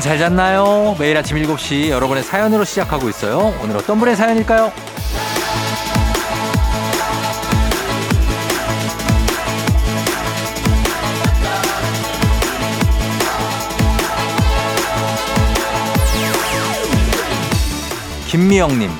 여러분 잘 잤나요? 매일 아침 7시 여러분의 사연으로 시작하고 있어요. 오늘 어떤 분의 사연일까요? 김미영님,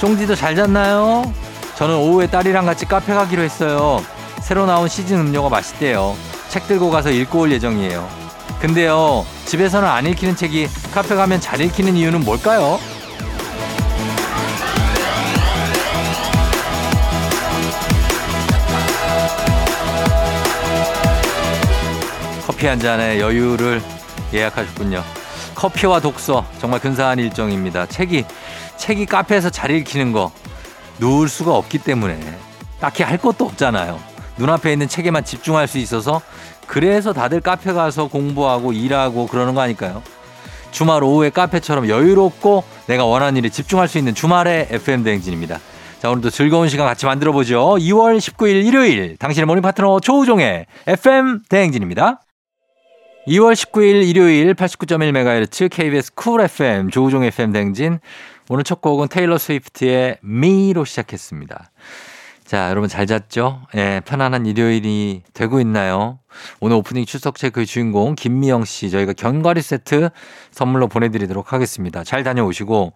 쫑디도 잘 잤나요? 저는 오후에 딸이랑 같이 카페 가기로 했어요. 새로 나온 시즌 음료가 맛있대요. 책 들고 가서 읽고 올 예정이에요. 근데요, 집에서는 안 읽히는 책이 카페 가면 잘 읽히는 이유는 뭘까요? 커피 한 잔의 여유를 예약하셨군요. 커피와 독서 정말 근사한 일정입니다. 책이 책이 카페에서 잘 읽히는 거 놓을 수가 없기 때문에 딱히 할 것도 없잖아요. 눈앞에 있는 책에만 집중할 수 있어서 그래서 다들 카페 가서 공부하고 일하고 그러는 거 아닐까요? 주말 오후에 카페처럼 여유롭고 내가 원하는 일에 집중할 수 있는 주말의 FM 대행진입니다. 자, 오늘도 즐거운 시간 같이 만들어 보죠. 2월 19일 일요일 당신의 morning 파트너 조우종의 FM 대행진입니다. 2월 19일 일요일 89.1MHz KBS 쿨 FM 조우종 FM 대행진 오늘 첫 곡은 테일러 스위프트의 미로 시작했습니다. 자, 여러분 잘 잤죠? 예, 편안한 일요일이 되고 있나요? 오늘 오프닝 출석 체크의 주인공 김미영 씨 저희가 견과류 세트 선물로 보내드리도록 하겠습니다. 잘 다녀오시고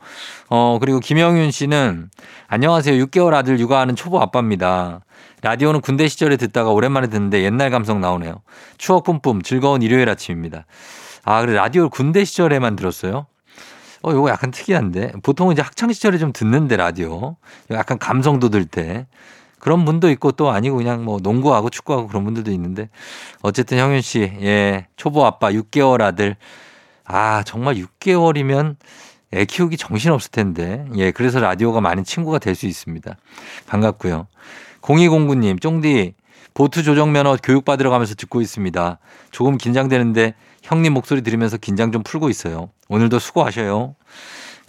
어 그리고 김영윤 씨는 안녕하세요. 6개월 아들 육아하는 초보 아빠입니다. 라디오는 군대 시절에 듣다가 오랜만에 듣는데 옛날 감성 나오네요. 추억 뿜뿜 즐거운 일요일 아침입니다. 아, 그래 라디오를 군대 시절에만 들었어요? 어, 요거 약간 특이한데. 보통은 이제 학창시절에 좀 듣는데, 라디오. 약간 감성도 들 때. 그런 분도 있고 또 아니고 그냥 뭐 농구하고 축구하고 그런 분들도 있는데. 어쨌든 형윤 씨, 예. 초보 아빠 6개월 아들. 아, 정말 6개월이면 애 키우기 정신없을 텐데. 예. 그래서 라디오가 많은 친구가 될 수 있습니다. 반갑고요. 0209님, 쫑디. 보트 조정 면허 교육받으러 가면서 듣고 있습니다. 조금 긴장되는데 형님 목소리 들으면서 긴장 좀 풀고 있어요. 오늘도 수고하셔요.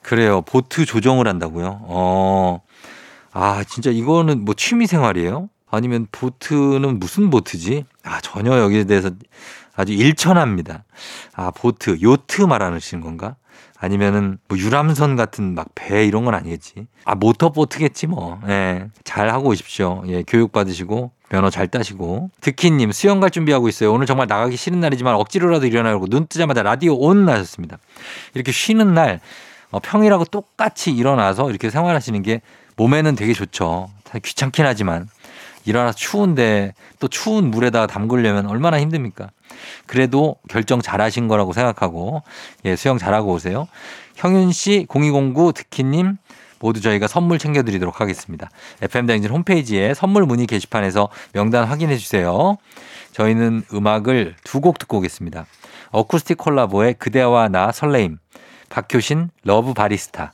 그래요. 보트 조정을 한다고요? 어. 아, 진짜 이거는 뭐 취미 생활이에요? 아니면 보트는 무슨 보트지? 아, 전혀 여기에 대해서 아주 일천합니다. 아, 보트, 요트 말하시는 건가? 아니면은 뭐 유람선 같은 막 배 이런 건 아니겠지. 아, 모터보트겠지 뭐. 예. 잘 하고 오십시오. 예, 교육 받으시고 면허 잘 따시고. 득희님 수영 갈 준비하고 있어요. 오늘 정말 나가기 싫은 날이지만 억지로라도 일어나려고 눈 뜨자마자 라디오 온 하셨습니다. 이렇게 쉬는 날 어, 평일하고 똑같이 일어나서 이렇게 생활하시는 게 몸에는 되게 좋죠. 귀찮긴 하지만 일어나서 추운데 또 추운 물에다가 담그려면 얼마나 힘듭니까? 그래도 결정 잘 하신 거라고 생각하고 예, 수영 잘하고 오세요. 형윤 씨, 0209 득희님 모두 저희가 선물 챙겨드리도록 하겠습니다. FM대행진 홈페이지에 선물 문의 게시판에서 명단 확인해 주세요. 저희는 음악을 두 곡 듣고 오겠습니다. 어쿠스틱 콜라보의 그대와 나 설레임, 박효신 러브 바리스타.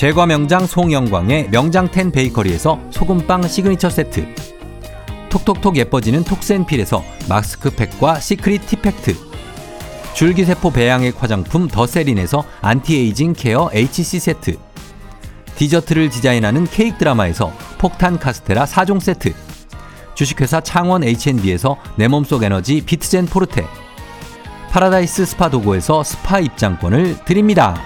제과 명장 송영광의 명장텐 베이커리에서 소금빵 시그니처 세트. 톡톡톡 예뻐지는 톡센필에서 마스크팩과 시크릿 티팩트. 줄기세포 배양액 화장품 더세린에서 anti-aging care HC 세트. 디저트를 디자인하는 케이크 드라마에서 폭탄 카스테라 4종 세트. 주식회사 창원 H&B에서 내 몸속 에너지 비트젠 포르테. 파라다이스 스파 도고에서 스파 입장권을 드립니다.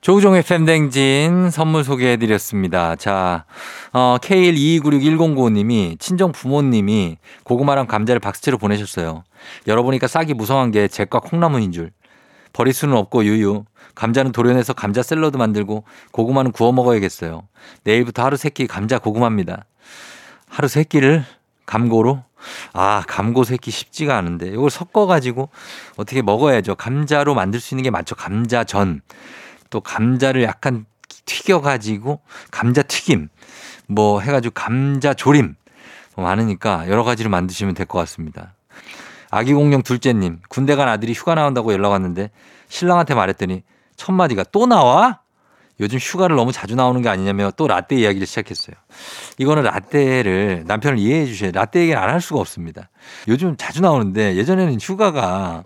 조우종의 FM댕진 선물 소개해드렸습니다. 자, 어, K122961095님이 친정 부모님이 고구마랑 감자를 박스채로 보내셨어요. 열어보니까 싹이 무성한 게 잭과 콩나물인 줄. 버릴 수는 없고 유유. 감자는 도려내서 감자 샐러드 만들고 고구마는 구워 먹어야겠어요. 내일부터 하루 세끼 감자 고구마입니다. 하루 세끼를 감고로 아, 감고 새끼 쉽지가 않은데 이걸 섞어 가지고 어떻게 먹어야죠. 감자로 만들 수 있는 게 맞죠. 감자전. 또 감자를 약간 튀겨가지고 감자 튀김 뭐 해가지고 감자 조림 뭐 많으니까 여러 가지로 만드시면 될 것 같습니다. 아기 공룡 둘째님 군대 간 아들이 휴가 나온다고 연락 왔는데 신랑한테 말했더니 첫 마디가 또 나와? 요즘 휴가를 너무 자주 나오는 게 아니냐며 또 라떼 이야기를 시작했어요. 이거는 라떼를 남편을 이해해 주셔야 라떼 얘기를 안할 수가 없습니다. 요즘 자주 나오는데 예전에는 휴가가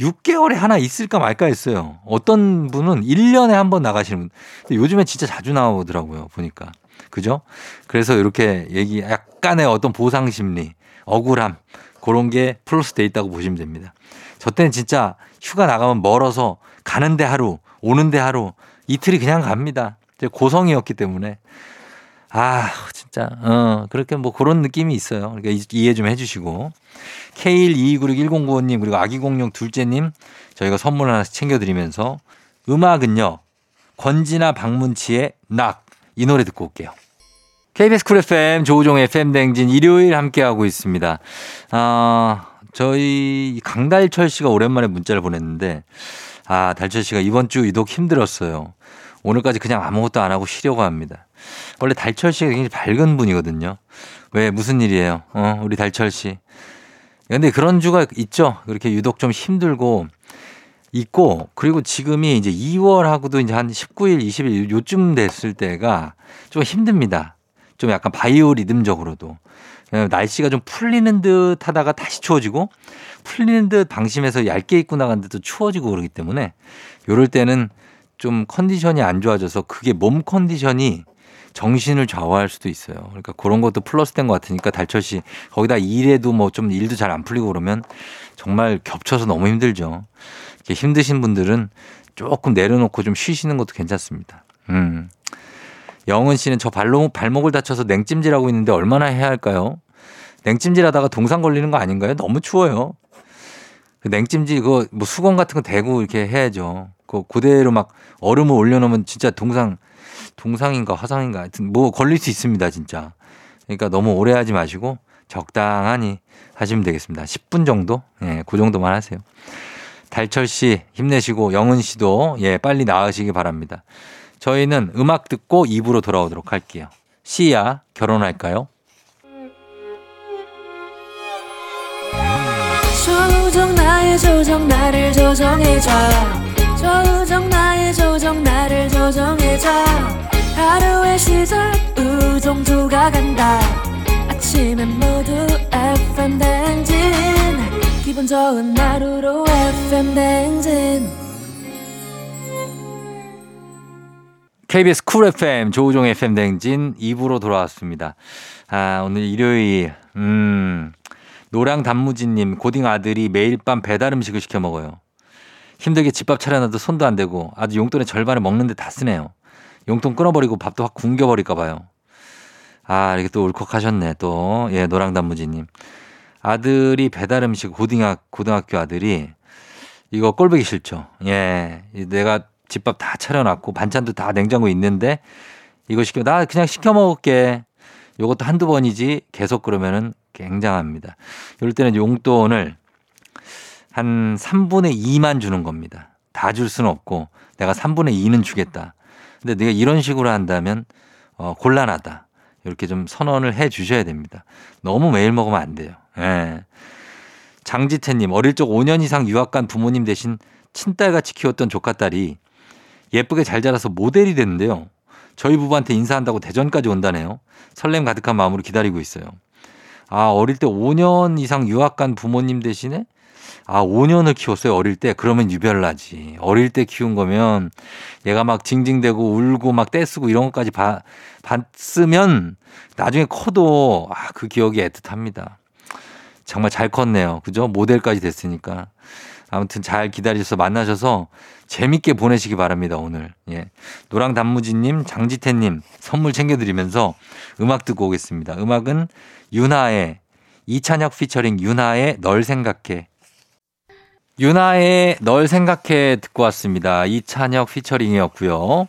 6개월에 하나 있을까 말까 했어요. 어떤 분은 1년에 한 번 나가시는 분. 요즘에 진짜 자주 나오더라고요. 보니까. 그죠? 그래서 이렇게 얘기, 약간의 어떤 보상 심리, 억울함, 그런 게 플러스 돼 있다고 보시면 됩니다. 저 때는 진짜 휴가 나가면 멀어서 가는데 하루, 오는데 하루, 이틀이 그냥 갑니다. 고성이었기 때문에. 아, 진짜, 어, 그렇게 뭐 그런 느낌이 있어요. 그러니까 이해 좀 해주시고. K122961095님, 그리고 아기공룡 둘째님, 저희가 선물 하나씩 챙겨드리면서 음악은요, 권지나 박문치의 낙, 이 노래 듣고 올게요. KBS 쿨 FM, 조우종의 FM댕진 일요일 함께하고 있습니다. 아, 저희 강달철 씨가 오랜만에 문자를 보냈는데, 아, 달철 씨가 이번 주 유독 힘들었어요. 오늘까지 그냥 아무것도 안 하고 쉬려고 합니다. 원래 달철 씨가 굉장히 밝은 분이거든요. 왜 무슨 일이에요? 어, 우리 달철 씨. 근데 그런 주가 있죠. 그렇게 유독 좀 힘들고 있고 그리고 지금이 이제 2월하고도 이제 한 19일, 20일 요쯤 됐을 때가 좀 힘듭니다. 좀 약간 바이오 리듬적으로도. 날씨가 좀 풀리는 듯 하다가 다시 추워지고 풀리는 듯 방심해서 얇게 입고 나갔는데도 추워지고 그러기 때문에 요럴 때는 좀 컨디션이 안 좋아져서 그게 몸 컨디션이 정신을 좌우할 수도 있어요. 그러니까 그런 것도 플러스 된 것 같으니까 달철 씨 거기다 일에도 뭐 좀 일도 잘 안 풀리고 그러면 정말 겹쳐서 너무 힘들죠. 이렇게 힘드신 분들은 조금 내려놓고 좀 쉬시는 것도 괜찮습니다. 음. 영은 씨는 저 발로, 발목을 다쳐서 냉찜질하고 있는데 얼마나 해야 할까요? 냉찜질 하다가 동상 걸리는 거 아닌가요? 너무 추워요. 그 냉찜질 그거 뭐 수건 같은 거 대고 이렇게 해야죠. 그 그대로 막 얼음을 올려놓으면 진짜 동상 동상인가 화상인가 하여튼 뭐 걸릴 수 있습니다 진짜. 그러니까 너무 오래 하지 마시고 적당하니 하시면 되겠습니다. 10분 정도? 예, 그 정도만 하세요. 달철 씨 힘내시고 영은 씨도 예, 빨리 나으시기 바랍니다. 저희는 음악 듣고 입으로 돌아오도록 할게요. 시야 결혼할까요? 조정 나의 조정 나를 조정해줘 조정 나의 조정 나를 조정해줘 하루의 시절 우정조가 간다 아침엔 모두 FM 댕진 기분 좋은 하루로 FM 댕진 KBS 쿨 FM 조우종 FM 댕진 2부로 돌아왔습니다. 아, 오늘 일요일 음. 노랑 단무지님 고딩 아들이 매일 밤 배달 음식을 시켜 먹어요. 힘들게 집밥 차려놔도 손도 안 대고 아주 용돈의 절반을 먹는데 다 쓰네요. 용돈 끊어버리고 밥도 확 굶겨버릴까 봐요. 아, 이렇게 또 울컥하셨네, 또. 예, 노랑단무지님. 아들이 배달 음식 고등학, 고등학교 아들이 이거 꼴보기 싫죠. 예. 내가 집밥 다 차려놨고 반찬도 다 냉장고에 있는데 이거 시켜, 나 그냥 시켜 먹을게. 요것도 한두 번이지 계속 그러면은 굉장합니다. 이럴 때는 용돈을 한 3분의 2만 주는 겁니다. 다 줄 수는 없고 내가 3분의 2는 주겠다. 근데 내가 이런 식으로 한다면 어, 곤란하다. 이렇게 좀 선언을 해 주셔야 됩니다. 너무 매일 먹으면 안 돼요. 예. 장지태님, 어릴 적 5년 이상 유학 간 부모님 대신 친딸같이 키웠던 조카딸이 예쁘게 잘 자라서 모델이 됐는데요. 저희 부부한테 인사한다고 대전까지 온다네요. 설렘 가득한 마음으로 기다리고 있어요. 아, 어릴 때 5년 이상 유학 간 부모님 대신에 아, 5년을 키웠어요, 어릴 때. 그러면 유별나지. 어릴 때 키운 거면 얘가 막 징징대고 울고 막 떼쓰고 이런 것까지 봐, 봤으면 나중에 커도 아, 그 기억이 애틋합니다. 정말 잘 컸네요. 그죠? 모델까지 됐으니까. 아무튼 잘 기다리셔서 만나셔서 재밌게 보내시기 바랍니다, 오늘. 예. 노랑 단무지님, 장지태님 선물 챙겨드리면서 음악 듣고 오겠습니다. 음악은 윤하의 이찬혁 피처링 윤하의 널 생각해. 윤하의 널 생각해 듣고 왔습니다. 이찬혁 피처링이었고요.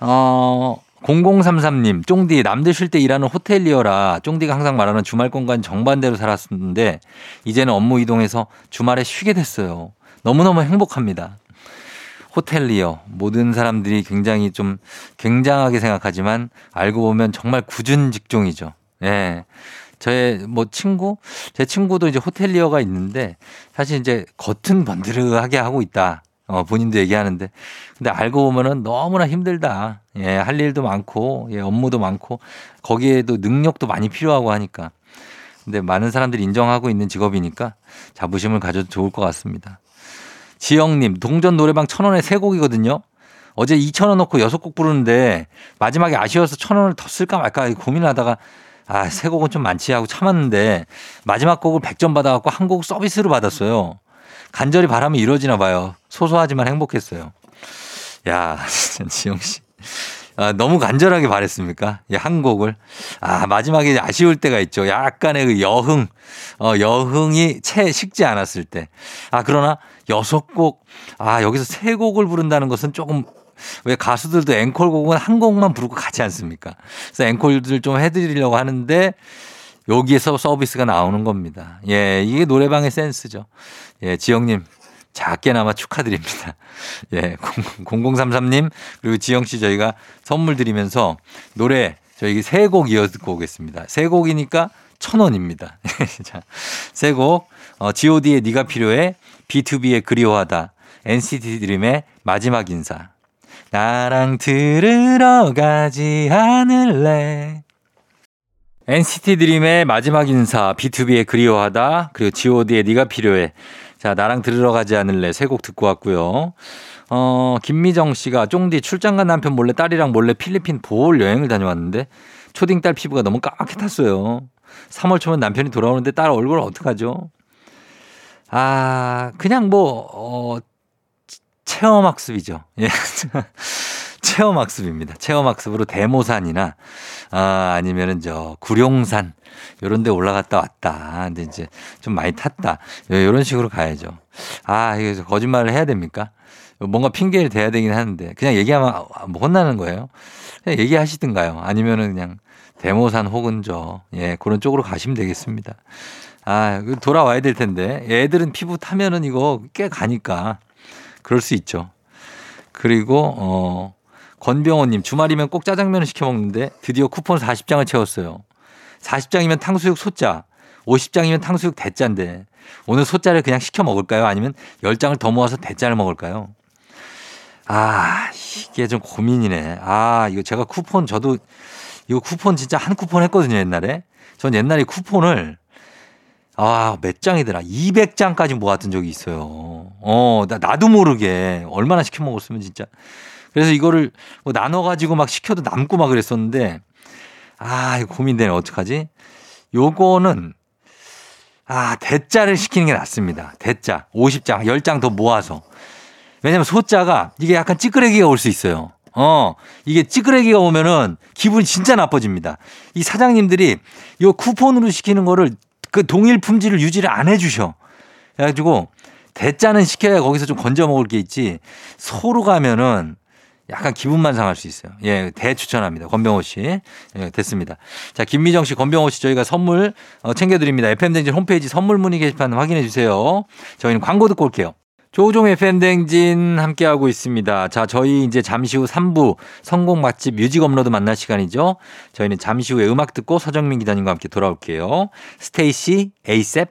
어, 0033님, 쫑디, 남들 쉴 때 일하는 호텔리어라 쫑디가 항상 말하는 주말권과는 정반대로 살았었는데 이제는 업무 이동해서 주말에 쉬게 됐어요. 너무너무 행복합니다. 호텔리어, 모든 사람들이 굉장히 좀 굉장하게 생각하지만 알고 보면 정말 굳은 직종이죠. 예. 저의 뭐 친구, 제 친구도 이제 호텔리어가 있는데 사실 이제 겉은 번드르하게 하고 있다. 어, 본인도 얘기하는데. 근데 알고 보면은 너무나 힘들다. 예, 할 일도 많고, 예, 업무도 많고, 거기에도 능력도 많이 필요하고 하니까. 근데 많은 사람들이 인정하고 있는 직업이니까 자부심을 가져도 좋을 것 같습니다. 지영님, 동전 노래방 천 원에 세 곡이거든요. 어제 2천 원 넣고 여섯 곡 부르는데 마지막에 아쉬워서 천 원을 더 쓸까 말까 고민하다가 아, 세 곡은 좀 많지 하고 참았는데 마지막 곡을 100점 받아갖고 한 곡 서비스로 받았어요. 간절히 바람이 이루어지나 봐요. 소소하지만 행복했어요. 야, 진짜 지영 씨. 아, 너무 간절하게 바랬습니까? 예, 한 곡을. 아, 마지막에 아쉬울 때가 있죠. 약간의 그 여흥, 어, 여흥이 채 식지 않았을 때. 아, 그러나 여섯 곡, 아, 여기서 세 곡을 부른다는 것은 조금 왜 가수들도 앵콜곡은 한 곡만 부르고 가지 않습니까? 그래서 앵콜들 좀 해드리려고 하는데 여기에서 서비스가 나오는 겁니다. 예, 이게 노래방의 센스죠. 예, 지영님. 작게나마 축하드립니다. 예, 0033님, 그리고 지영씨 저희가 선물 드리면서 노래 저희 세 곡 이어 듣고 오겠습니다. 세 곡이니까 천 원입니다. 자, 세 곡, 어, GOD의 네가 필요해, B2B의 그리워하다, NCT 드림의 마지막 인사. 나랑 들으러 가지 않을래. NCT 드림의 마지막 인사, B2B의 그리워하다, 그리고 GOD의 네가 필요해. 자, 나랑 들으러 가지 않을래. 세 곡 듣고 왔고요. 어, 김미정 씨가 쫑디 출장 간 남편 몰래 딸이랑 몰래 필리핀 보홀 여행을 다녀왔는데 초딩 딸 피부가 너무 까맣게 탔어요. 3월 초면 남편이 돌아오는데 딸 얼굴 어떡하죠? 아, 그냥 뭐, 어, 체험학습이죠. 예. 체험학습입니다. 체험학습으로 대모산이나, 아, 아니면은 저, 구룡산, 요런 데 올라갔다 왔다. 근데 이제 좀 많이 탔다. 요런 식으로 가야죠. 아, 이거 거짓말을 해야 됩니까? 뭔가 핑계를 대야 되긴 하는데, 그냥 얘기하면 뭐 혼나는 거예요. 그냥 얘기하시든가요. 아니면은 그냥 대모산 혹은 저, 예, 그런 쪽으로 가시면 되겠습니다. 아, 돌아와야 될 텐데. 애들은 피부 타면은 이거 꽤 가니까. 그럴 수 있죠. 그리고, 어, 권병호님, 주말이면 꼭 짜장면을 시켜 먹는데 드디어 쿠폰 40장을 채웠어요. 40장이면 탕수육 소자, 50장이면 탕수육 대자인데 오늘 소자를 그냥 시켜 먹을까요? 아니면 10장을 더 모아서 대자를 먹을까요? 아, 이게 좀 고민이네. 아, 이거 제가 쿠폰 저도 이거 쿠폰 진짜 한 쿠폰 했거든요, 옛날에. 전 옛날에 쿠폰을 아, 몇 장이더라. 200장까지 모았던 적이 있어요. 어, 나, 나도 모르게 얼마나 시켜 먹었으면 진짜. 그래서 이거를 뭐 나눠가지고 막 시켜도 남고 막 그랬었는데, 아, 고민되네. 어떡하지? 요거는, 아, 대자를 시키는 게 낫습니다. 대자. 50장, 10장 더 모아서. 왜냐면 소자가 이게 약간 찌끄레기가 올 수 있어요. 어, 이게 찌끄레기가 오면은 기분이 진짜 나빠집니다. 이 사장님들이 요 쿠폰으로 시키는 거를 그 동일 품질을 유지를 안 해주셔. 그래가지고 대짜는 시켜야 거기서 좀 건져 먹을 게 있지 소로 가면은 약간 기분만 상할 수 있어요. 예, 대 추천합니다. 권병호 씨. 예, 됐습니다. 자, 김미정 씨, 권병호 씨 저희가 선물 어, 챙겨드립니다. FM댕진 홈페이지 선물 문의 게시판 확인해 주세요. 저희는 광고 듣고 올게요. 조우종의 FM댕진 함께하고 있습니다. 자, 저희 이제 잠시 후 3부 선곡 맛집 뮤직 업로드 만날 시간이죠. 저희는 잠시 후에 음악 듣고 서정민 기자님과 함께 돌아올게요. STAYC, ASAP.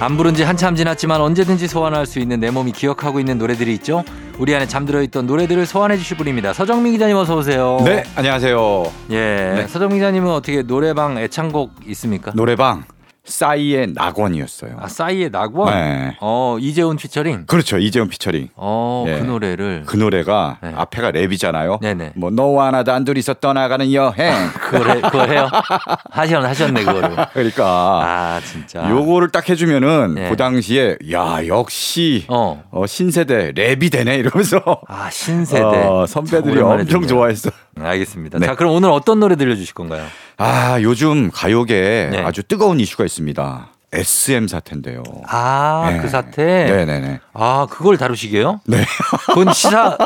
안 부른 지 한참 지났지만 언제든지 소환할 수 있는 내 몸이 기억하고 있는 노래들이 있죠. 우리 안에 잠들어 있던 노래들을 소환해 주실 분입니다. 서정민 기자님 어서 오세요. 네, 안녕하세요. 예. 네. 서정민 기자님은 어떻게 노래방 애창곡 있습니까? 노래방 싸이의 낙원이었어요. 아, 싸이의 낙원. 네. 어, 이재훈 피처링. 그렇죠. 이재훈 피처링. 어, 예. 그 노래를. 그 노래가 네. 앞에가 랩이잖아요. 네네. 뭐 너와 나 단둘이서 떠나가는 여행. 그걸, 해, 그걸 해요? 하셨, 하셨네, 그거를. 그러니까 아, 진짜. 요거를 딱 해주면은 네. 그 당시에 야 역시 어. 어, 신세대 랩이 되네 이러면서 아, 신세대. 어, 선배들이 엄청. 좋아했어. 알겠습니다. 네. 자, 그럼 오늘 어떤 노래 들려주실 건가요? 아 요즘 가요계에 네. 아주 뜨거운 이슈가 있습니다. SM 사태인데요. 아, 네. 그 사태? 네네네. 아, 그걸 다루시게요? 네. 그건 시사,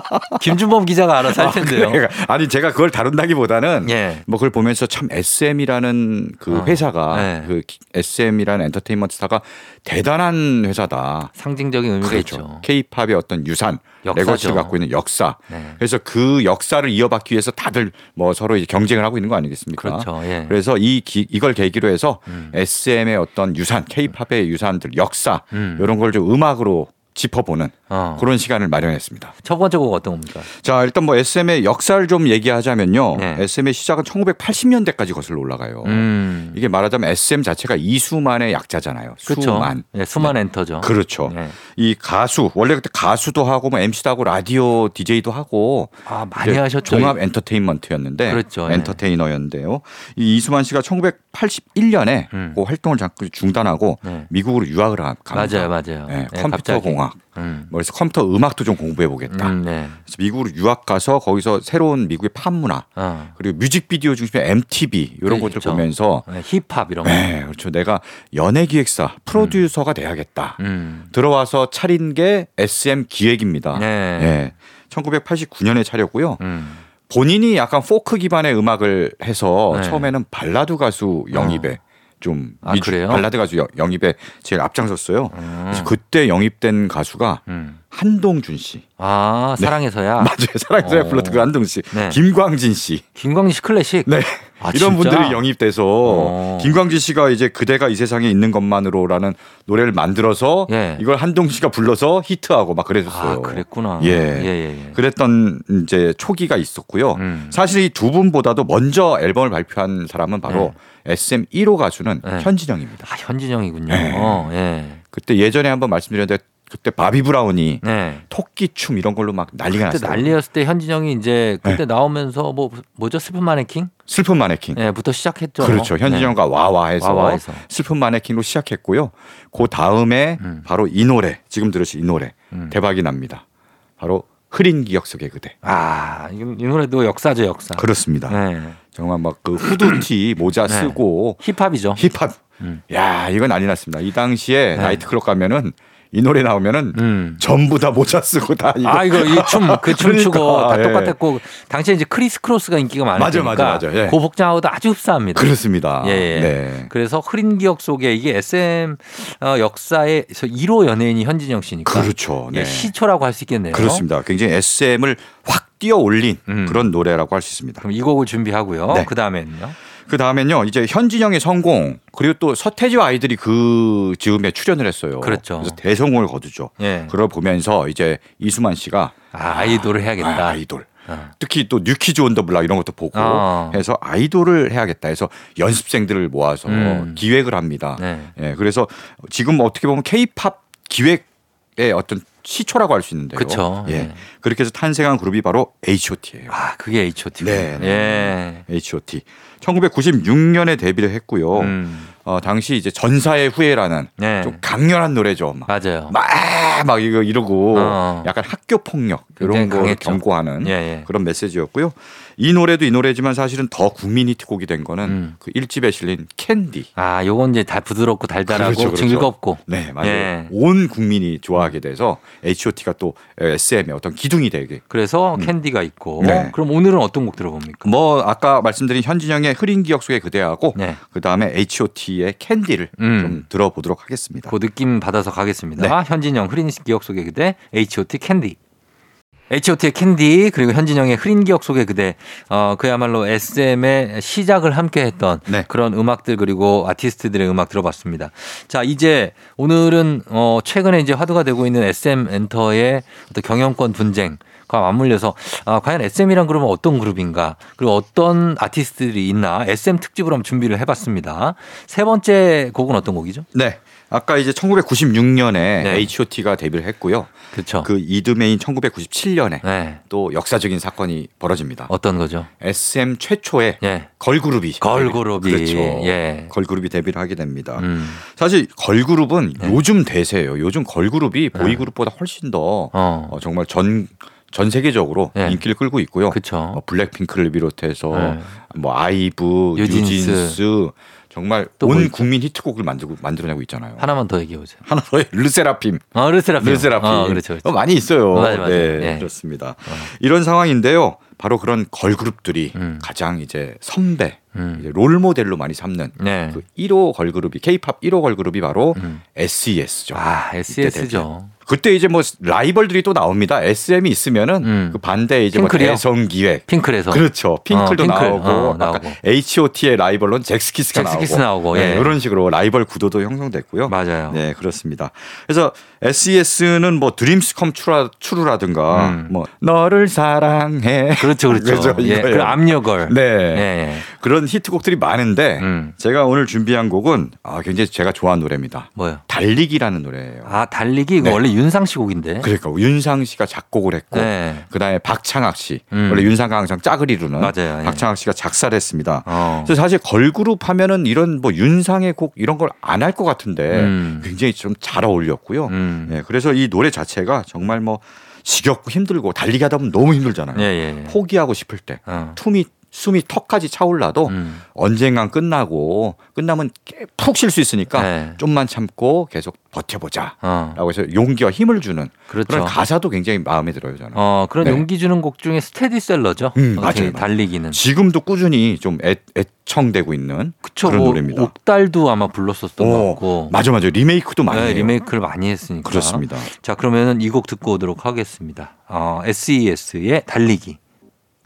김준범 기자가 알아서 할 텐데요. 아. 아니 제가 그걸 다룬다기보다는 예. 뭐 그걸 보면서 참 SM이라는 그 어. 회사가 네. 그 SM이라는 엔터테인먼트사가 대단한 회사다. 상징적인 의미가 그렇죠. 있죠. K-팝의 어떤 유산. 레거시를 갖고 있는 역사. 네. 그래서 그 역사를 이어받기 위해서 다들 뭐 서로 이제 경쟁을 하고 있는 거 아니겠습니까? 그렇죠. 예. 그래서 이 기- 이걸 계기로 해서 음. SM의 어떤 유산, K-팝의 유산들, 역사 음. 이런 걸 좀 음악으로 짚어보는 어. 그런 시간을 마련했습니다. 첫 번째 곡 어떤 겁니까? 자, 일단 뭐 SM의 역사를 좀 얘기하자면요. 네. SM의 시작은 1980년대까지 거슬러 올라가요. 음. 이게 말하자면 SM 자체가 이수만의 약자잖아요. 그렇죠. 수만. 예, 수만 엔터죠. 그렇죠. 네. 이 가수 원래 그때 가수도 하고 뭐 MC도 하고 라디오 DJ도 하고 아, 많이 하셨죠. 종합 엔터테인먼트였는데 그렇죠. 예. 엔터테이너였는데요. 이 이수만 씨가 1981년에 음. 그 활동을 잠깐 중단하고 네. 미국으로 유학을 가- 갑니다. 맞아요, 맞아요. 네, 예, 컴퓨터 갑자 기. 공학. 음. 뭐 그래서 컴퓨터 음악도 좀 공부해 보겠다. 음, 네. 그래서 미국으로 유학 가서 거기서 새로운 미국의 팝 문화 어. 그리고 뮤직비디오 중심의 MTV 이런 그렇죠. 것들 보면서 네, 힙합 이런 거. 네, 그렇죠. 내가 연예 기획사 프로듀서가 돼야겠다. 음. 들어와서 차린 게 SM 기획입니다. 네. 예. 1989년에 차렸고요. 음. 본인이 약간 포크 기반의 음악을 해서 네. 처음에는 발라드 가수 영입에 좀 아, 그래요? 발라드 가수 영- 영입에 제일 앞장섰어요. 음. 그래서 그때 영입된 가수가 음. 한동준 씨. 아, 사랑의 서약. 맞아요. 사랑의 서약 어. 불렀던 그 한동준 씨. 네. 김광진 씨. 김광진 씨 클래식. 네. 아, 이런 진짜? 분들이 영입돼서 어. 김광진 씨가 이제 그대가 이 세상에 있는 것만으로라는 노래를 만들어서 예. 이걸 한동준 씨가 불러서 히트하고 막 그랬었어요. 아, 그랬구나. 예. 예, 예, 예. 그랬던 이제 초기가 있었고요. 음. 사실 이 두 분보다도 먼저 앨범을 발표한 사람은 바로 SM 1호 가수는 네. 현진영입니다. 아, 현진영이군요. 네. 어, 예. 그때 예전에 한번 말씀드렸는데 그때 바비 브라운이 네. 토끼 춤 이런 걸로 막 난리가 났어요. 난리였을 때 현진영이 이제 그때 나오면서 뭐 뭐죠 슬픈 마네킹? 슬픈 마네킹. 예, 부터 시작했죠. 그렇죠. 현진영과 와와해서 와와해서. 슬픈 마네킹으로 시작했고요. 그 다음에 음. 바로 이 노래 지금 들으신 이 노래 음. 대박이 납니다. 바로 흐린 기억 속의 그대. 아, 이, 이 노래도 역사죠, 역사. 그렇습니다. 네. 정말 막 그 후드티 모자 네. 쓰고 힙합이죠. 힙합. 음. 야 이건 난리 났습니다. 이 당시에 네. 나이트클럽 가면은 이 노래 나오면은 음. 전부 다 모자 쓰고 다 이거. 아 이거 이 춤, 그 춤 추고 그러니까, 다 예. 똑같았고 당시에 이제 크리스 크로스가 인기가 많았으니까 맞아, 맞아, 맞아. 예. 그 복장하고도 아주 흡사합니다. 그렇습니다. 예, 예. 네. 그래서 흐린 기억 속에 이게 SM 어, 역사에서 1호 연예인이 현진영 씨니까 그렇죠. 네. 시초라고 할 수 있겠네요. 그렇습니다. 굉장히 SM을 확 뛰어 올린 음. 그런 노래라고 할 수 있습니다. 그럼 이 곡을 준비하고요. 네. 그 다음에는요. 그 다음엔요, 이제 현진영의 성공, 그리고 또 서태지와 아이들이 그 즈음에 출연을 했어요. 그렇죠. 그래서 대성공을 거두죠. 예. 그걸 보면서 이제 이수만 씨가 아, 아이돌을 해야겠다. 아이돌 어. 특히 또 New Kids on the Block 이런 것도 보고 어. 해서 아이돌을 해야겠다 해서 연습생들을 모아서 음. 기획을 합니다. 네. 예, 그래서 지금 어떻게 보면 케이팝 기획의 어떤 시초라고 할 수 있는데요. 그쵸. 예. 예. 그렇게 해서 탄생한 그룹이 바로 H.O.T예요. 아, 그게 H.O.T. 네, 예. H.O.T. 1996년에 데뷔를 했고요. 음. 어, 당시 이제 전사의 후예라는 네. 좀 강렬한 노래죠. 막, 맞아요. 막, 막 이거 이러고 어. 약간 학교 폭력 이런 걸 강했죠. 경고하는 예, 예. 그런 메시지였고요. 이 노래도 이 노래지만 사실은 더 국민 히트곡이 된 거는 음. 그 1집에 실린 캔디. 아, 요건 이제 다 부드럽고 달달하고 그렇죠, 그렇죠. 즐겁고. 네, 맞아요. 예. 온 국민이 좋아하게 돼서 H.O.T가 또 SM의 어떤 기둥이 되게. 그래서 캔디가 있고. 음. 네. 그럼 오늘은 어떤 곡 들어봅니까? 뭐 아까 말씀드린 현진영의 흐린 기억 속의 그대하고 네. 그 다음에 H.O.T 의 캔디를 음. 좀 들어보도록 하겠습니다. 그 느낌 받아서 가겠습니다. 네. 현진영 흐린 기억 속의 그대 H.O.T 캔디. H.O.T의 캔디 그리고 현진영의 흐린 기억 속의 그대 어 그야말로 SM의 시작을 함께 했던 네. 그런 음악들 그리고 아티스트들의 음악 들어봤습니다. 자 이제 오늘은 어 최근에 이제 화두가 되고 있는 SM 엔터의 어떤 경영권 분쟁 과 맞물려서 아, 과연 SM이란 그러면 어떤 그룹인가 그리고 어떤 아티스트들이 있나 SM 특집으로 한번 준비를 해봤습니다. 세 번째 곡은 어떤 곡이죠? 네. 아까 이제 1996년에 네. H.O.T가 데뷔를 했고요. 그렇죠. 그 이듬해인 1997년에 네. 또 역사적인 사건이 벌어집니다. 어떤 거죠? SM 최초의 예. 걸그룹이 걸그룹이, 그렇죠. 예. 걸그룹이 데뷔를 하게 됩니다. 음. 사실 걸그룹은 네. 요즘 대세예요. 요즘 걸그룹이 보이그룹보다 훨씬 더 어. 어, 정말 전, 전 세계적으로 네. 인기를 끌고 있고요. 그쵸. 어, 블랙핑크를 비롯해서 네. 뭐 아이브, 뉴진스. 뉴진스, 정말 온 있죠? 국민 히트곡을 만들고 만들어내고 있잖아요. 하나만 더 얘기해 보세요. 하나 더 르세라핌. 어, 르세라핌. 르세라핌. 어, 그렇죠. 그렇죠. 어, 많이 있어요. 맞아요, 맞아요. 네, 예. 그렇습니다. 이런 상황인데요. 바로 그런 걸그룹들이 음. 가장 이제 선배, 음. 이제 롤 모델로 많이 삼는 네. 그 1호 걸그룹이 K-팝 1호 걸그룹이 바로 음. SES죠. 아, SES죠. 그때 이제 뭐 라이벌들이 또 나옵니다. SM이 있으면은 음. 그 반대 이제 뭐 핑클이요? 대성 기획. 핑클에서. 그렇죠. 핑클도 어, 핑클. 나오고, 어, 나오고. H.O.T의 라이벌로는 잭스키스가 잭스키스 나오고, 나오고, 네, 예. 이런 식으로 라이벌 구도도 형성됐고요. 맞아요. 네, 그렇습니다. 그래서 SES는 뭐 Dreams Come True, True라든가 음. 뭐 너를 사랑해. 그렇죠, 그렇죠. 예. 그 압력을. 네. 예, 예. 그런 히트곡들이 많은데 음. 제가 오늘 준비한 곡은 아, 굉장히 제가 좋아하는 노래입니다. 뭐요? 달리기라는 노래예요. 아, 달리기 이거 네. 원래 윤상 씨 곡인데. 그러니까 윤상 씨가 작곡을 했고 네. 그다음에 박창학 씨 음. 원래 윤상과 항상 짝을 이루는 맞아요. 예. 박창학 씨가 작사를 했습니다. 어. 그래서 사실 걸그룹 하면은 이런 뭐 윤상의 곡 이런 걸 안 할 것 같은데 음. 굉장히 좀 잘 어울렸고요. 음. 예, 그래서 이 노래 자체가 정말 뭐 지겹고 힘들고 달리기 하다 보면 너무 힘들잖아요. 예, 예. 예. 포기하고 싶을 때 어. 숨이 숨이 턱까지 차올라도 음. 언젠간 끝나고 끝나면 푹 쉴 수 있으니까 네. 좀만 참고 계속 버텨보자. 어. 라고 해서 용기와 힘을 주는 그렇죠. 그런 가사도 굉장히 마음에 들어요 저는. 어, 그런 네. 용기 주는 곡 중에 스테디셀러죠. 음, 어, 맞아요. 달리기는. 지금도 꾸준히 좀 애, 애청되고 있는 그쵸. 그런 뭐 노래입니다. 옥달도 아마 불렀었던 것 어, 같고. 맞아 맞아 리메이크도 많이 네. 리메이크를 많이 했으니까. 그렇습니다. 자, 그러면은 이 곡 듣고 오도록 하겠습니다. 어, SES의 달리기.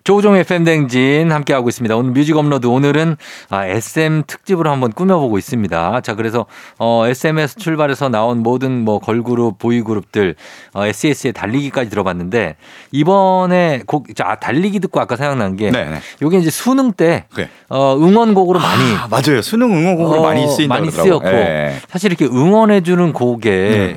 조우종의 FM댕진 함께하고 있습니다. 오늘 뮤직 업로드 오늘은 아, SM 특집으로 한번 꾸며보고 있습니다. 자, 그래서 어, SM에서 출발해서 나온 모든 뭐 걸그룹, 보이그룹들 어, SES의 달리기까지 들어봤는데 이번에 곡, 자, 달리기 듣고 아까 생각난 게 네, 네. 요게 이제 수능 때 그래. 어, 응원곡으로 많이 아, 맞아요. 수능 응원곡으로 어, 많이 쓰인다 많이. 쓰였고 예. 사실 이렇게 응원해주는 곡에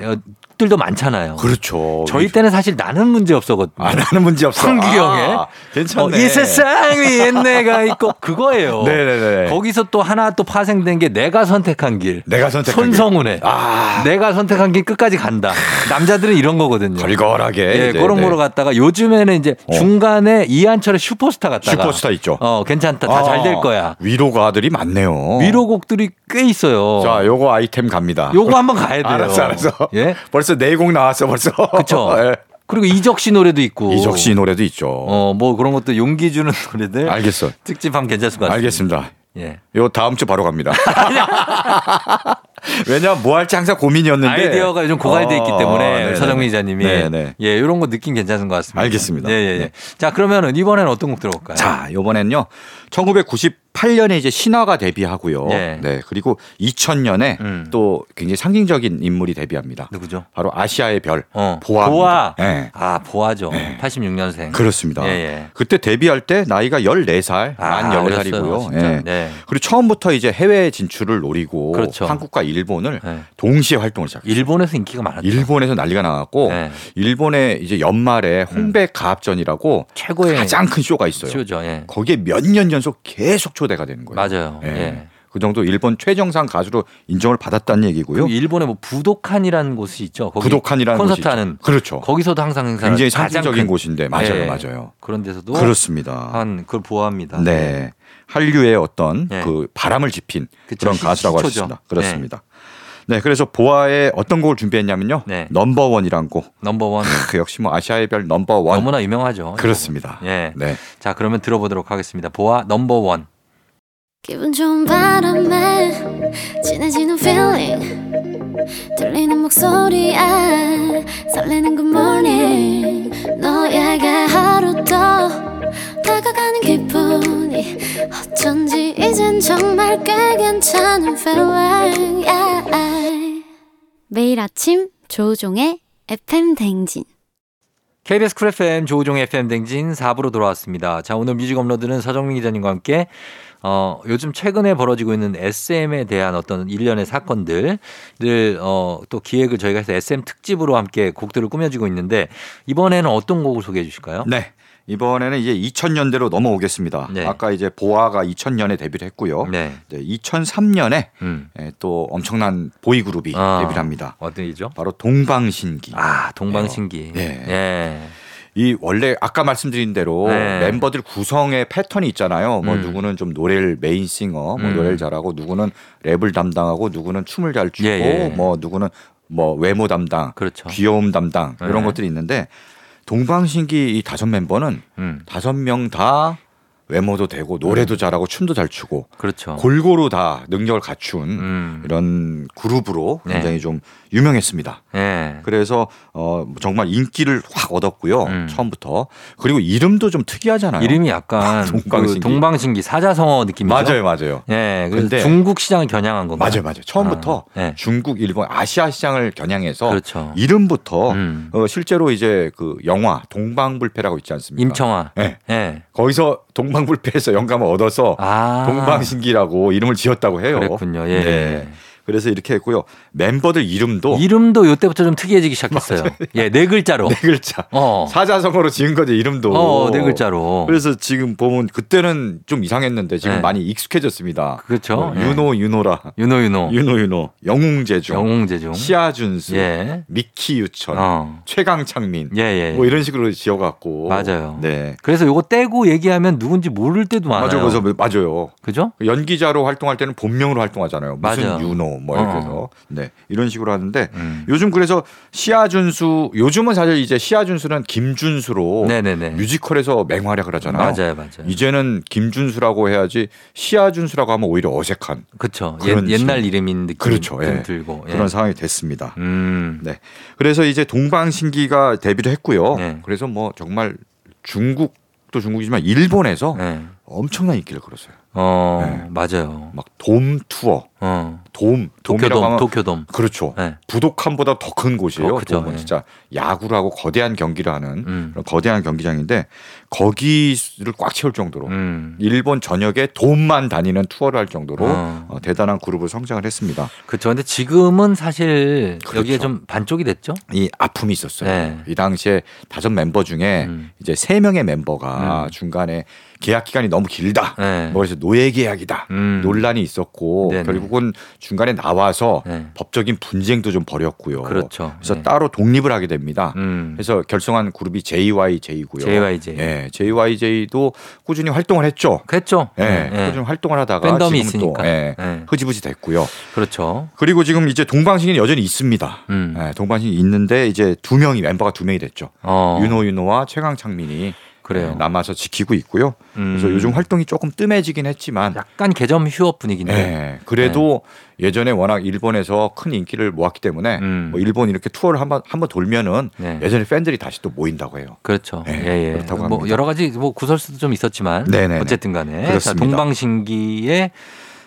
어, 들도 많잖아요. 그렇죠. 저희 때는 사실 나는 문제 없었거든요. 나는 문제 없어. 황규영의 아, 괜찮네. 어, 이 세상 위에 내가 있고 그거예요. 네네네. 거기서 또 하나 또 파생된 게 내가 선택한 길. 내가 선택한 손성훈의 아. 내가 선택한 길 끝까지 간다. 남자들은 이런 거거든요. 걸걸하게. 예, 그런 네. 거로 갔다가 요즘에는 이제 어. 중간에 이한철의 슈퍼스타 갔다가 슈퍼스타 있죠. 어, 괜찮다. 다 아, 잘될 거야. 위로가들이 많네요. 위로곡들이 꽤 있어요. 자, 요거 아이템 갑니다. 요거 한번 가야 돼요. 알았어, 알았어. 예? 벌써 네곡 나왔어, 벌써. 그쵸. 예. 그리고 이적 씨 노래도 있고. 이적 씨 노래도 있죠. 어, 뭐 그런 것도 용기 주는 노래들. 알겠어. 특집 하면 괜찮을 것 같습니다. 알겠습니다. 예. 요 다음 주 바로 갑니다. 왜냐면 뭐 할지 항상 고민이었는데 아이디어가 요즘 고갈돼 있기 어, 때문에 네네네. 서정민 기자님이 네네. 예, 이런 거 느낌 괜찮은 것 같습니다. 알겠습니다. 예, 예, 예. 네. 자, 그러면은 이번에는 어떤 곡 들어볼까요? 자, 요번엔요. 1998년에 이제 신화가 데뷔하고요. 예. 네. 그리고 2000년에 음. 또 굉장히 상징적인 인물이 데뷔합니다. 누구죠? 바로 아시아의 별 어, 보아. 보아. 네. 아, 보아죠. 86년생. 그렇습니다. 예, 예. 그때 데뷔할 때 나이가 14살, 아, 만 어렸어요, 14살이고요. 진짜. 네. 그리고 처음부터 이제 해외 진출을 노리고 그렇죠. 한국과 일본을 네. 동시에 활동을 시작했어요. 일본에서 인기가 많았죠. 일본에서 난리가 나왔고 네. 일본의 이제 연말에 홍백 가합전이라고 최고의 가장 큰 쇼가 있어요. 쇼죠. 예. 거기에 몇 년 연속 계속 초대가 되는 거예요. 맞아요. 예. 예. 그 정도 일본 최정상 가수로 인정을 받았다는 얘기고요. 그 일본에 뭐 부도칸이라는 곳이 있죠. 부도칸이라는 콘서트. 하는 그렇죠. 거기서도 항상 행사 굉장히 상징적인 곳인데 맞아요, 예. 맞아요. 그런 데서도 그렇습니다. 한 그걸 보호합니다. 네. 한류의 어떤 네. 그 바람을 지핀 그쵸. 그런 시- 가수라고 할 수. 있습니다. 그렇습니다. 네. 그래서 보아의 어떤 곡을 준비했냐면요. 네. 넘버원이란 곡. 넘버원 그 역시 뭐 아시아의 별 넘버원. 너무나 유명하죠. 그렇습니다. 예. 네. 자 그러면 들어보도록 하겠습니다. 보아 넘버원. 기분 좋은 바람에 진해지는 feeling 들리는 목소리에 설레는 good morning 너에게 하루 더 다가가는 기분이 어쩐지 이젠 정말 꽤 괜찮은 feeling yeah. 매일 아침 조우종의 FM 댕진 KBS Cool FM 조우종 FM 댕진 4부로 돌아왔습니다. 자, 오늘 뮤직 업로드는 서정민 기자님과 함께 어, 요즘 최근에 벌어지고 있는 SM에 대한 어떤 일련의 사건들 늘 어, 또 기획을 저희가 해서 SM 특집으로 함께 곡들을 꾸며지고 있는데 이번에는 어떤 곡을 소개해 주실까요? 네. 이번에는 이제 2000년대로 넘어오겠습니다. 네. 아까 이제 보아가 2000년에 데뷔를 했고요. 네. 네, 2003년에 음. 또 엄청난 보이 그룹이 아. 데뷔를 합니다. 어떤 이죠? 바로 동방신기. 아, 동방신기. 네. 예. 이 원래 아까 말씀드린 대로 네. 멤버들 구성의 패턴이 있잖아요. 뭐 음. 누구는 좀 노래를 메인 싱어, 뭐 음. 노래를 잘하고 누구는 랩을 담당하고 누구는 춤을 잘 추고 예, 예. 뭐 누구는 뭐 외모 담당, 그렇죠. 귀여움 담당 이런 네. 것들이 있는데 동방신기 이 다섯 멤버는 음. 다섯 명 다 외모도 되고 노래도 잘하고 춤도 잘 추고 그렇죠. 골고루 다 능력을 갖춘 음. 이런 그룹으로 네. 굉장히 좀 유명했습니다. 예. 그래서 어 정말 인기를 확 얻었고요. 음. 처음부터 그리고 이름도 좀 특이하잖아요. 이름이 약간 동방신기. 그 동방신기 사자성어 느낌이죠. 맞아요, 맞아요. 예. 그래서 근데- 중국 시장을 겨냥한 건가요? 맞아요, 맞아요. 처음부터 아, 네. 중국, 일본, 아시아 시장을 겨냥해서 그렇죠. 이름부터 음. 어, 실제로 이제 그 영화 동방불패라고 있지 않습니까? 임청아. 네. 예. 거기서 동방 불패에서 영감을 얻어서 아. 동방신기라고 이름을 지었다고 해요. 그랬군요. 예. 네. 그래서 이렇게 했고요. 멤버들 이름도 이름도 요때부터 좀 특이해지기 시작했어요. 예, 네 글자로. 네 글자. 어. 사자성어로 지은 거죠, 이름도. 어, 네 글자로. 그래서 지금 보면 그때는 좀 이상했는데 지금 네. 많이 익숙해졌습니다. 그렇죠. 뭐 예. 윤호, 윤호라, 윤호 윤호. 윤호, 윤호, 영웅재중, 영웅재중. 시아준수, 예. 미키 유천, 어. 최강창민, 예, 예. 뭐 이런 식으로 지어 갖고. 맞아요. 네. 그래서 요거 떼고 얘기하면 누군지 모를 때도 많아요. 맞아요. 그래서 맞아요. 그죠? 연기자로 활동할 때는 본명으로 활동하잖아요. 무슨 맞아. 뭐 이렇게 어. 해서 네 이런 식으로 하는데 음. 요즘 그래서 시아준수 요즘은 사실 이제 시아준수는 김준수로 네네네. 뮤지컬에서 맹활약을 하잖아요. 맞아요, 맞아요. 이제는 김준수라고 해야지 시아준수라고 하면 오히려 어색한 그렇죠. 그런 옛, 날. 이름인 느낌 그렇죠. 좀 예. 들고. 예. 그런 상황이 됐습니다. 음. 네. 그래서 이제 동방신기가 데뷔를 했고요. 네. 그래서 뭐 정말 중국도 중국이지만 일본에서 네. 엄청난 인기를 끌었어요. 어, 네. 맞아요. 막 돔 투어, 어. 돔, 도쿄돔, 하면 도쿄돔. 그렇죠. 네. 부독함보다 더 큰 곳이에요. 더 크죠. 돔은 예. 진짜 야구를 하고 거대한 경기를 하는 음. 그런 거대한 경기장인데 거기를 꽉 채울 정도로 음. 일본 전역에 돔만 다니는 투어를 할 정도로 어. 어, 대단한 그룹으로 성장을 했습니다. 그렇죠. 근데 지금은 사실 그렇죠. 여기에 좀 반쪽이 됐죠. 이 아픔이 있었어요. 네. 이 당시에 다섯 멤버 중에 음. 이제 세 명의 멤버가 음. 중간에 계약 기간이 너무 길다. 네. 뭐 그래서 노예 계약이다. 음. 논란이 있었고 네네. 결국은 중간에 나와서 네. 법적인 분쟁도 좀 벌였고요. 그렇죠. 그래서 네. 따로 독립을 하게 됩니다. 음. 그래서 결성한 그룹이 JYJ고요. JYJ. 예, JYJ도 꾸준히 활동을 했죠. 그랬죠. 예, 네. 네. 꾸준히 활동을 하다가 팬덤이 지금은 또. 예, 네. 흐지부지 됐고요. 그렇죠. 그리고 지금 이제 동방신기는 여전히 있습니다. 음. 예, 동방신기 있는데 이제 두 명이 멤버가 두 명이 됐죠. 어. 윤호 윤호와 최강 창민이 그래요. 예, 남아서 지키고 있고요. 그래서 음. 요즘 활동이 조금 뜸해지긴 했지만 약간 개점 휴업 분위기인데. 예, 그래도 예전에 워낙 일본에서 큰 인기를 모았기 때문에 음. 뭐 일본 이렇게 투어를 한번 한번 돌면은 네. 예전에 팬들이 다시 또 모인다고 해요. 그렇죠. 네, 예, 예. 그렇다고 뭐 합니다. 여러 가지 뭐 구설수도 좀 있었지만 네네네. 어쨌든 간에 자, 그렇습니다. 동방신기의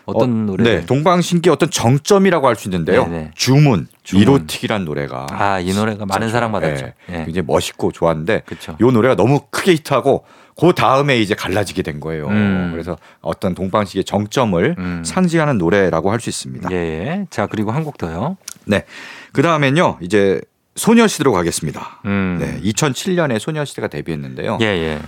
어떤 어, 노래? 네, 동방신기 어떤 정점이라고 할 수 있는데요. 네네. 주문, 주문. 이로틱이라는 노래가 아, 이 노래가 많은. 사랑받았죠. 예, 예. 굉장히 멋있고 좋았는데 그렇죠. 이 노래가 너무 크게 히트하고 그 다음에 이제 갈라지게 된 거예요. 음. 그래서 어떤 동방신기의 정점을 음. 상징하는 노래라고 할 수 있습니다. 예, 예. 자, 그리고 한 곡 더요. 네. 그 다음엔요, 이제 소녀시대로 가겠습니다. 음. 네. 2007년에 소녀시대가 데뷔했는데요. 예, 예.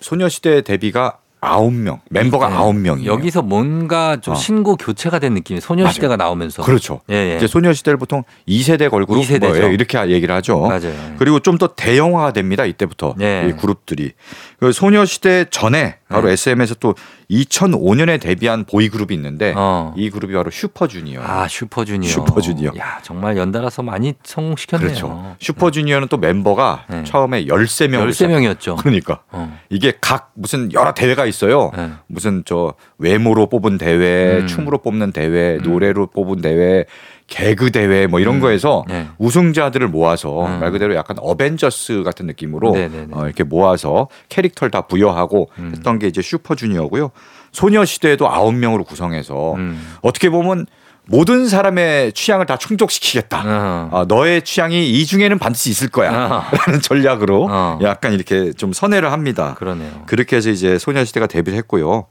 소녀시대 데뷔가 아홉 명 멤버가 네. 아홉 명이에요. 여기서 뭔가 좀 어. 신고 교체가 된 느낌이 소녀시대가 나오면서. 그렇죠. 예, 예. 이제 소녀시대를 보통 2세대 걸그룹 이 세대죠. 뭐, 예, 이렇게 얘기를 하죠. 맞아요. 그리고 좀 더 대형화가 됩니다. 이때부터 네. 이 그룹들이 그 소녀시대 전에 바로 네. SM에서 또 2005년에 데뷔한 보이 그룹이 있는데 어. 이 그룹이 바로 슈퍼주니어. 아, 슈퍼주니어. 슈퍼주니어. 야, 정말 연달아서 많이 성공시켰네요. 그렇죠. 슈퍼주니어는 또 멤버가 네. 처음에 13명. 13명이었죠. 그러니까 어. 이게 각 무슨 여러 대회가 있어요. 네. 무슨 저 외모로 뽑은 대회, 음. 춤으로 뽑는 대회, 음. 노래로 뽑은 대회, 개그 대회 뭐 이런 음. 거에서 네. 우승자들을 모아서 음. 말 그대로 약간 어벤져스 같은 느낌으로 네네네. 어, 이렇게 모아서 캐릭터를 다 부여하고 음. 했던 게 이제 슈퍼주니어고요. 소녀시대도 아홉 명으로 구성해서 음. 어떻게 보면 모든 사람의 취향을 다 충족시키겠다. 어. 아, 너의 취향이 이 중에는 반드시 있을 거야. 어. 라는 전략으로 어. 약간 이렇게 좀 선회를 합니다. 그러네요. 그렇게 해서 이제 소녀시대가 데뷔를 했고요.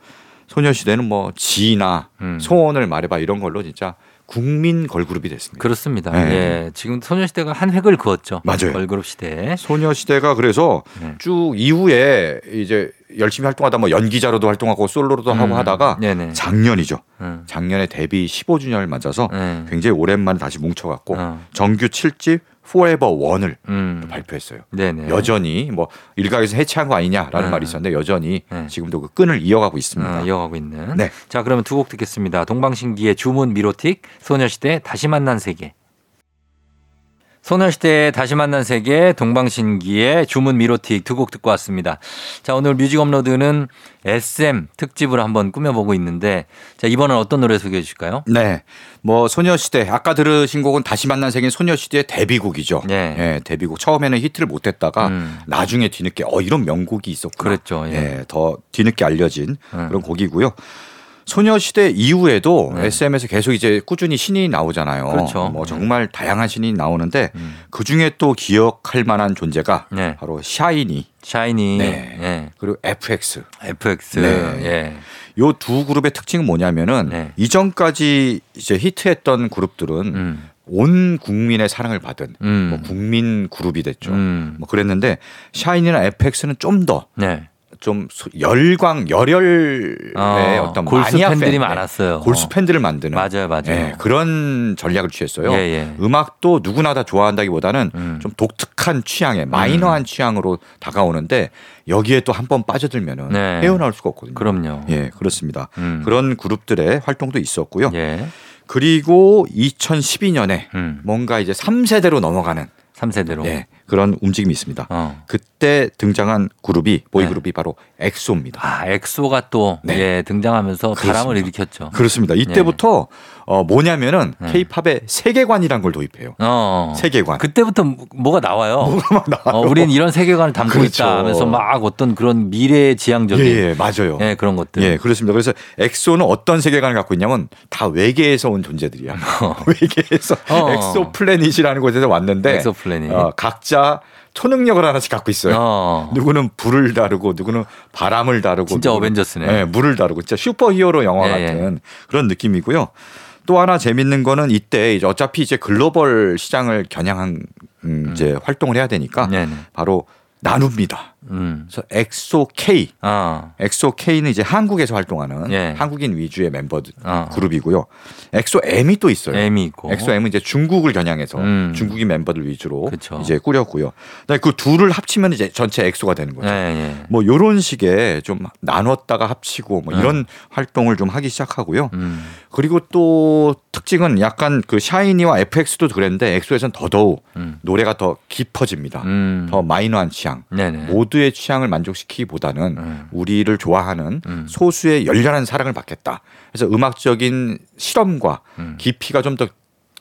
소녀시대는 뭐 지나 음. 소원을 말해봐 이런 걸로 진짜 국민 걸그룹이 됐습니다. 그렇습니다. 네. 예. 지금 소녀시대가 한 획을 그었죠. 맞아요. 걸그룹 시대. 소녀시대가 그래서 네. 쭉 이후에 이제 열심히 활동하다 뭐 연기자로도 활동하고 솔로로도 하고 음. 하다가 네네. 작년이죠. 음. 작년에 데뷔 15주년을 맞아서 네. 굉장히 오랜만에 다시 뭉쳐갖고 어. 정규 7집 Forever One을 음. 발표했어요. 네네. 여전히 뭐 일각에서 해체한 거 아니냐라는 네. 말이 있었는데 여전히 네. 지금도 그 끈을 이어가고 있습니다. 어, 이어가고 있는. 네. 자, 그러면 두 곡 듣겠습니다. 동방신기의 주문 미로틱, 소녀시대 다시 만난 세계. 소녀시대의 다시 만난 세계, 동방신기의 주문 미로틱 두 곡 듣고 왔습니다. 자, 오늘 뮤직 업로드는 SM 특집으로 한번 꾸며보고 있는데, 자, 이번엔 어떤 노래 소개해 주실까요? 네. 뭐 소녀시대 아까 들으신 곡은 다시 만난 세계 소녀시대의 데뷔곡이죠. 네. 예, 데뷔곡 처음에는 히트를 못 했다가 음. 나중에 뒤늦게 어 이런 명곡이 있었구나. 그랬죠, 예. 예, 더 뒤늦게 알려진 음. 그런 곡이고요. 소녀시대 이후에도 네. SM에서 계속 이제 꾸준히 신이 나오잖아요. 그렇죠. 뭐 정말 다양한 신이 나오는데 음. 그 중에 또 기억할 만한 존재가 네. 바로 샤이니 샤이니, 네. 예. 그리고 FX. FX, 네. 예. 요두 그룹의 특징은 뭐냐면은 네. 이전까지 이제 히트했던 그룹들은 음, 온 국민의 사랑을 받은 음. 뭐 국민 그룹이 됐죠. 음. 뭐 그랬는데 샤이니나 FX는 좀더 좀 네. 열광 열혈의 어, 어, 떤 골수 팬들이 팬, 많았어요. 골수 팬들을 만드는 맞아요, 맞아요. 예, 그런 전략을 취했어요. 예, 예. 음악도 누구나 다 좋아한다기보다는 음. 좀 독특한 취향에 마이너한 취향으로 다가오는데 여기에 또 한 번 빠져들면은 네. 헤어나올 수가 없거든요. 그럼요. 예, 그렇습니다. 음. 그런 그룹들의 활동도 있었고요. 예. 그리고 2012년에 음. 뭔가 이제 3세대로 넘어가는 3세대로. 예, 그런 움직임이 있습니다. 어. 그때 등장한 그룹이 보이 네. 그룹이 바로 엑소입니다. 아, 엑소가 또 네. 예, 등장하면서 바람을 그렇습니다. 일으켰죠. 그렇습니다. 이때부터 어, 뭐냐면은 네. 케이팝의 세계관이란 걸 도입해요. 어. 세계관. 그때부터 뭐- 뭐가 나와요. 어, 우린 이런 세계관을 담고 그렇죠. 있다 하면서 막 어떤 그런 미래 지향적인 예, 예, 맞아요. 예, 그런 것들. 예, 그렇습니다. 그래서 엑소는 어떤 세계관을 갖고 있냐면 다 외계에서 온 존재들이야. 외계에서 어. 엑소 플래닛이라는 곳에서 왔는데 엑소 플래닛. 어, 각자 초능력을 하나씩 갖고 있어요. 어. 누구는 불을 다루고 누구는 바람을 다루고 진짜 어벤져스네. 네, 물을 다루고 진짜 슈퍼히어로 영화 예, 같은 그런 느낌이고요. 또 하나 재밌는 거는 이때 이제 어차피 이제 글로벌 시장을 겨냥한 음, 이제 활동을 해야 되니까 네네. 바로 나눕니다. 음. 그래서 엑소 K 아. 엑소 K는 이제 한국에서 활동하는 예. 한국인 위주의 멤버들 어. 그룹이고요. 엑소 M이 또 있어요. M이 있고. 엑소 M은 이제 중국을 겨냥해서 음. 중국인 멤버들 위주로 그쵸. 이제 꾸렸고요. 그 둘을 합치면 이제 전체 엑소가 되는 거죠. 예, 예. 뭐 요런 식의 좀 나눴다가 합치고 뭐 네. 이런 활동을 좀 하기 시작하고요. 음. 그리고 또 특징은 약간 그 샤이니와 FX도 그랬는데 엑소에서는 더더욱 음. 노래가 더 깊어집니다. 음. 더 마이너한 취향. 네네. 모두 의 취향을 만족시키기보다는 음. 우리를 좋아하는 음. 소수의 열렬한 사랑을 받겠다. 그래서 음악적인 실험과 음. 깊이가 좀 더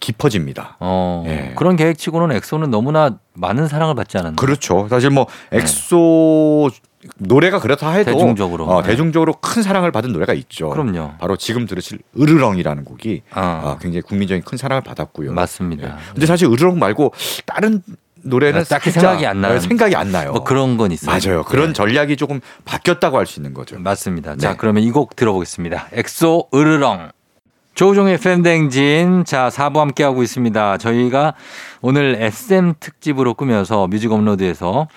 깊어집니다. 어. 예. 그런 계획치고는 엑소는 너무나 많은 사랑을 받지 않았나. 그렇죠. 사실 뭐 엑소 노래가 그렇다 해도 네. 대중적으로. 어, 네. 대중적으로 큰 사랑을 받은 노래가 있죠. 그럼요. 바로 지금 들으실 으르렁이라는 곡이 어. 아, 굉장히 국민적인 큰 사랑을 받았고요. 맞습니다. 예. 근데 사실 으르렁 말고 다른 노래는 아, 딱히 생각이 안. 어, 생각이 안 나요. 뭐 그런 건 있어요. 맞아요. 그런 네. 전략이 조금 바뀌었다고 할 수 있는 거죠. 맞습니다. 자, 네. 그러면 이 곡 들어보겠습니다. 엑소 으르렁. 조우종의 FM대행진. 자, 4부 함께하고 있습니다. 저희가 오늘 SM 특집으로 꾸며서 뮤직 업로드에서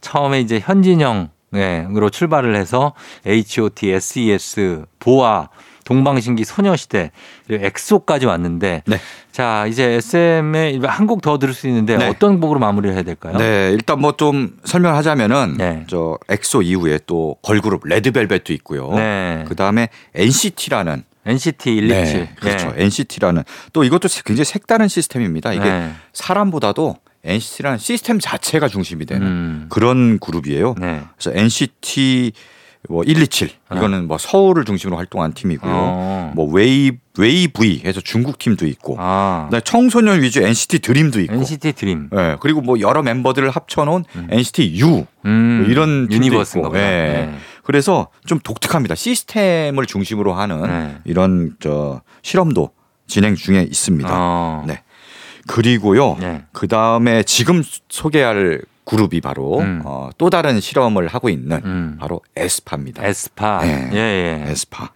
처음에 이제 현진영 네, 으로 출발을 해서 H.O.T, S.E.S, 보아, 동방신기, 소녀시대, 그리고 엑소까지 왔는데 네. 자 이제 SM의 한 곡 더 들을 수 있는데 네. 어떤 곡으로 마무리를 해야 될까요? 네, 일단 뭐 좀 설명하자면은 네. 저 엑소 이후에 또 걸그룹 레드벨벳도 있고요. 네. 그 다음에 NCT라는 NCT 127. 네, 그렇죠. NCT라는 또 이것도 굉장히 색다른 시스템입니다. 이게 네. 사람보다도 NCT라는 시스템 자체가 중심이 되는 음. 그런 그룹이에요. 네. 그래서 NCT 뭐127 이거는 뭐 서울을 중심으로 활동한 팀이고요. 어. 뭐 웨이 WayV 해서 중국 팀도 있고, 아. 청소년 위주 NCT 드림도 있고, NCT 드림. 예, 그리고 뭐 여러 멤버들을 합쳐놓은 NCT U 음. 뭐 이런 universe인가 있고, 보다. 예. 네. 그래서 좀 독특합니다. 시스템을 중심으로 하는 네. 이런 저 실험도 진행 중에 있습니다. 어. 네. 그리고요. 네. 그 다음에 지금 소개할 그룹이 바로 음. 어, 또 다른 실험을 하고 있는 음. 바로 에스파입니다. 에스파. 네. 예, 예. 에스파.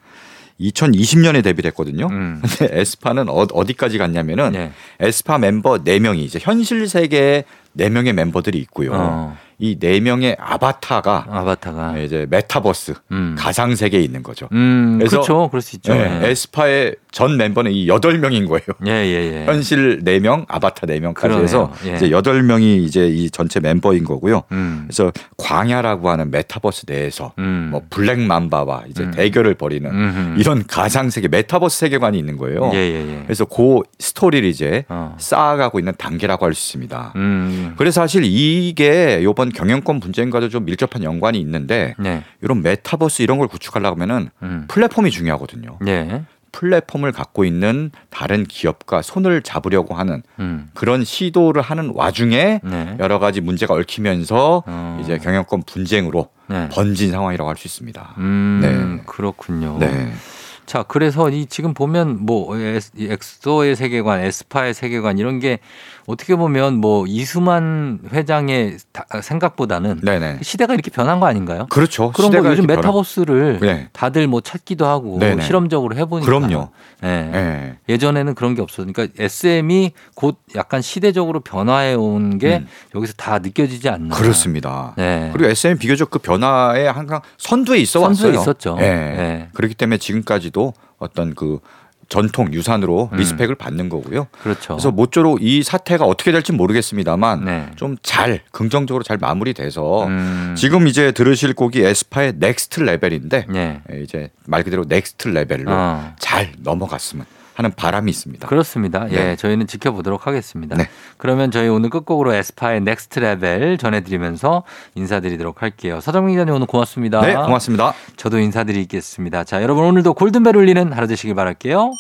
2020년에 데뷔를 했거든요. 음. 근데 에스파는 어, 어디까지 갔냐면은 네. 에스파 멤버 4명이 이제 현실 세계에 4명의 멤버들이 있고요. 어. 이 4명의 아바타가 아바타가. 이제 메타버스 음. 가상 세계에 있는 거죠. 음, 그래서- 그렇죠. 그럴 수 있죠. 네, 예. 에스파의 전 멤버는 이 8명인 거예요. 예, 예, 예. 현실 4명, 아바타 4명까지 그러네요. 해서 예. 이제 8명이 이제 이 전체 멤버인 거고요. 음. 그래서 광야라고 하는 메타버스 내에서 음. 뭐 블랙 맘바와 이제 음. 대결을 벌이는 음흠. 이런 가상 세계 메타버스 세계관이 있는 거예요. 예, 예, 예. 그래서 그 스토리를 이제 어. 쌓아가고 있는 단계라고 할 수 있습니다. 음. 그래서 사실 이게 이번 경영권 분쟁과도 좀 밀접한 연관이 있는데 네. 이런 메타버스 이런 걸 구축하려고 하면은 음. 플랫폼이 중요하거든요. 예. 플랫폼을 갖고 있는 다른 기업과 손을 잡으려고 하는 음. 그런 시도를 하는 와중에 네. 여러 가지 문제가 얽히면서 어. 이제 경영권 분쟁으로 네. 번진 상황이라고 할 수 있습니다. 음, 네. 그렇군요. 네. 자, 그래서 이 지금 보면 뭐 엑소의 세계관, 에스파의 세계관 이런 게 어떻게 보면 뭐 이수만 회장의 다- 생각보다는 네네. 시대가 이렇게 변한 거 아닌가요? 그렇죠. 그런 거 시대가 요즘 메타버스를 네. 다들 뭐 찾기도 하고 네네. 실험적으로 해보니까 그럼요. 예. 네. 예전에는 그런 게 없었으니까 SM이 곧 약간 시대적으로 변화해 온게 음. 여기서 다 느껴지지 않나. 그렇습니다. 네. 그리고 SM 비교적 그 변화에 항상 선두에 있어 선두에 왔어요. 있었죠. 예. 네. 그렇기 때문에 지금까지도 어떤 그 전통 유산으로 음. respect을 받는 거고요. 그렇죠. 그래서 모쪼록 이 사태가 어떻게 될지 모르겠습니다만 네. 좀잘 긍정적으로 잘 마무리돼서 음. 지금 이제 들으실 곡이 에스파의 Next Level인데 네. 예, 이제 말 그대로 next level로 어. 잘 넘어갔으면 하는 바람이 있습니다. 그렇습니다. 예, 네. 저희는 지켜보도록 하겠습니다. 네. 그러면 저희 오늘 끝곡으로 에스파의 Next Level 전해드리면서 인사드리도록 할게요. 서정민 기자님 오늘 고맙습니다. 네, 고맙습니다. 저도 인사드리겠습니다. 자, 여러분 오늘도 골든벨 울리는 하루 되시길 바랄게요.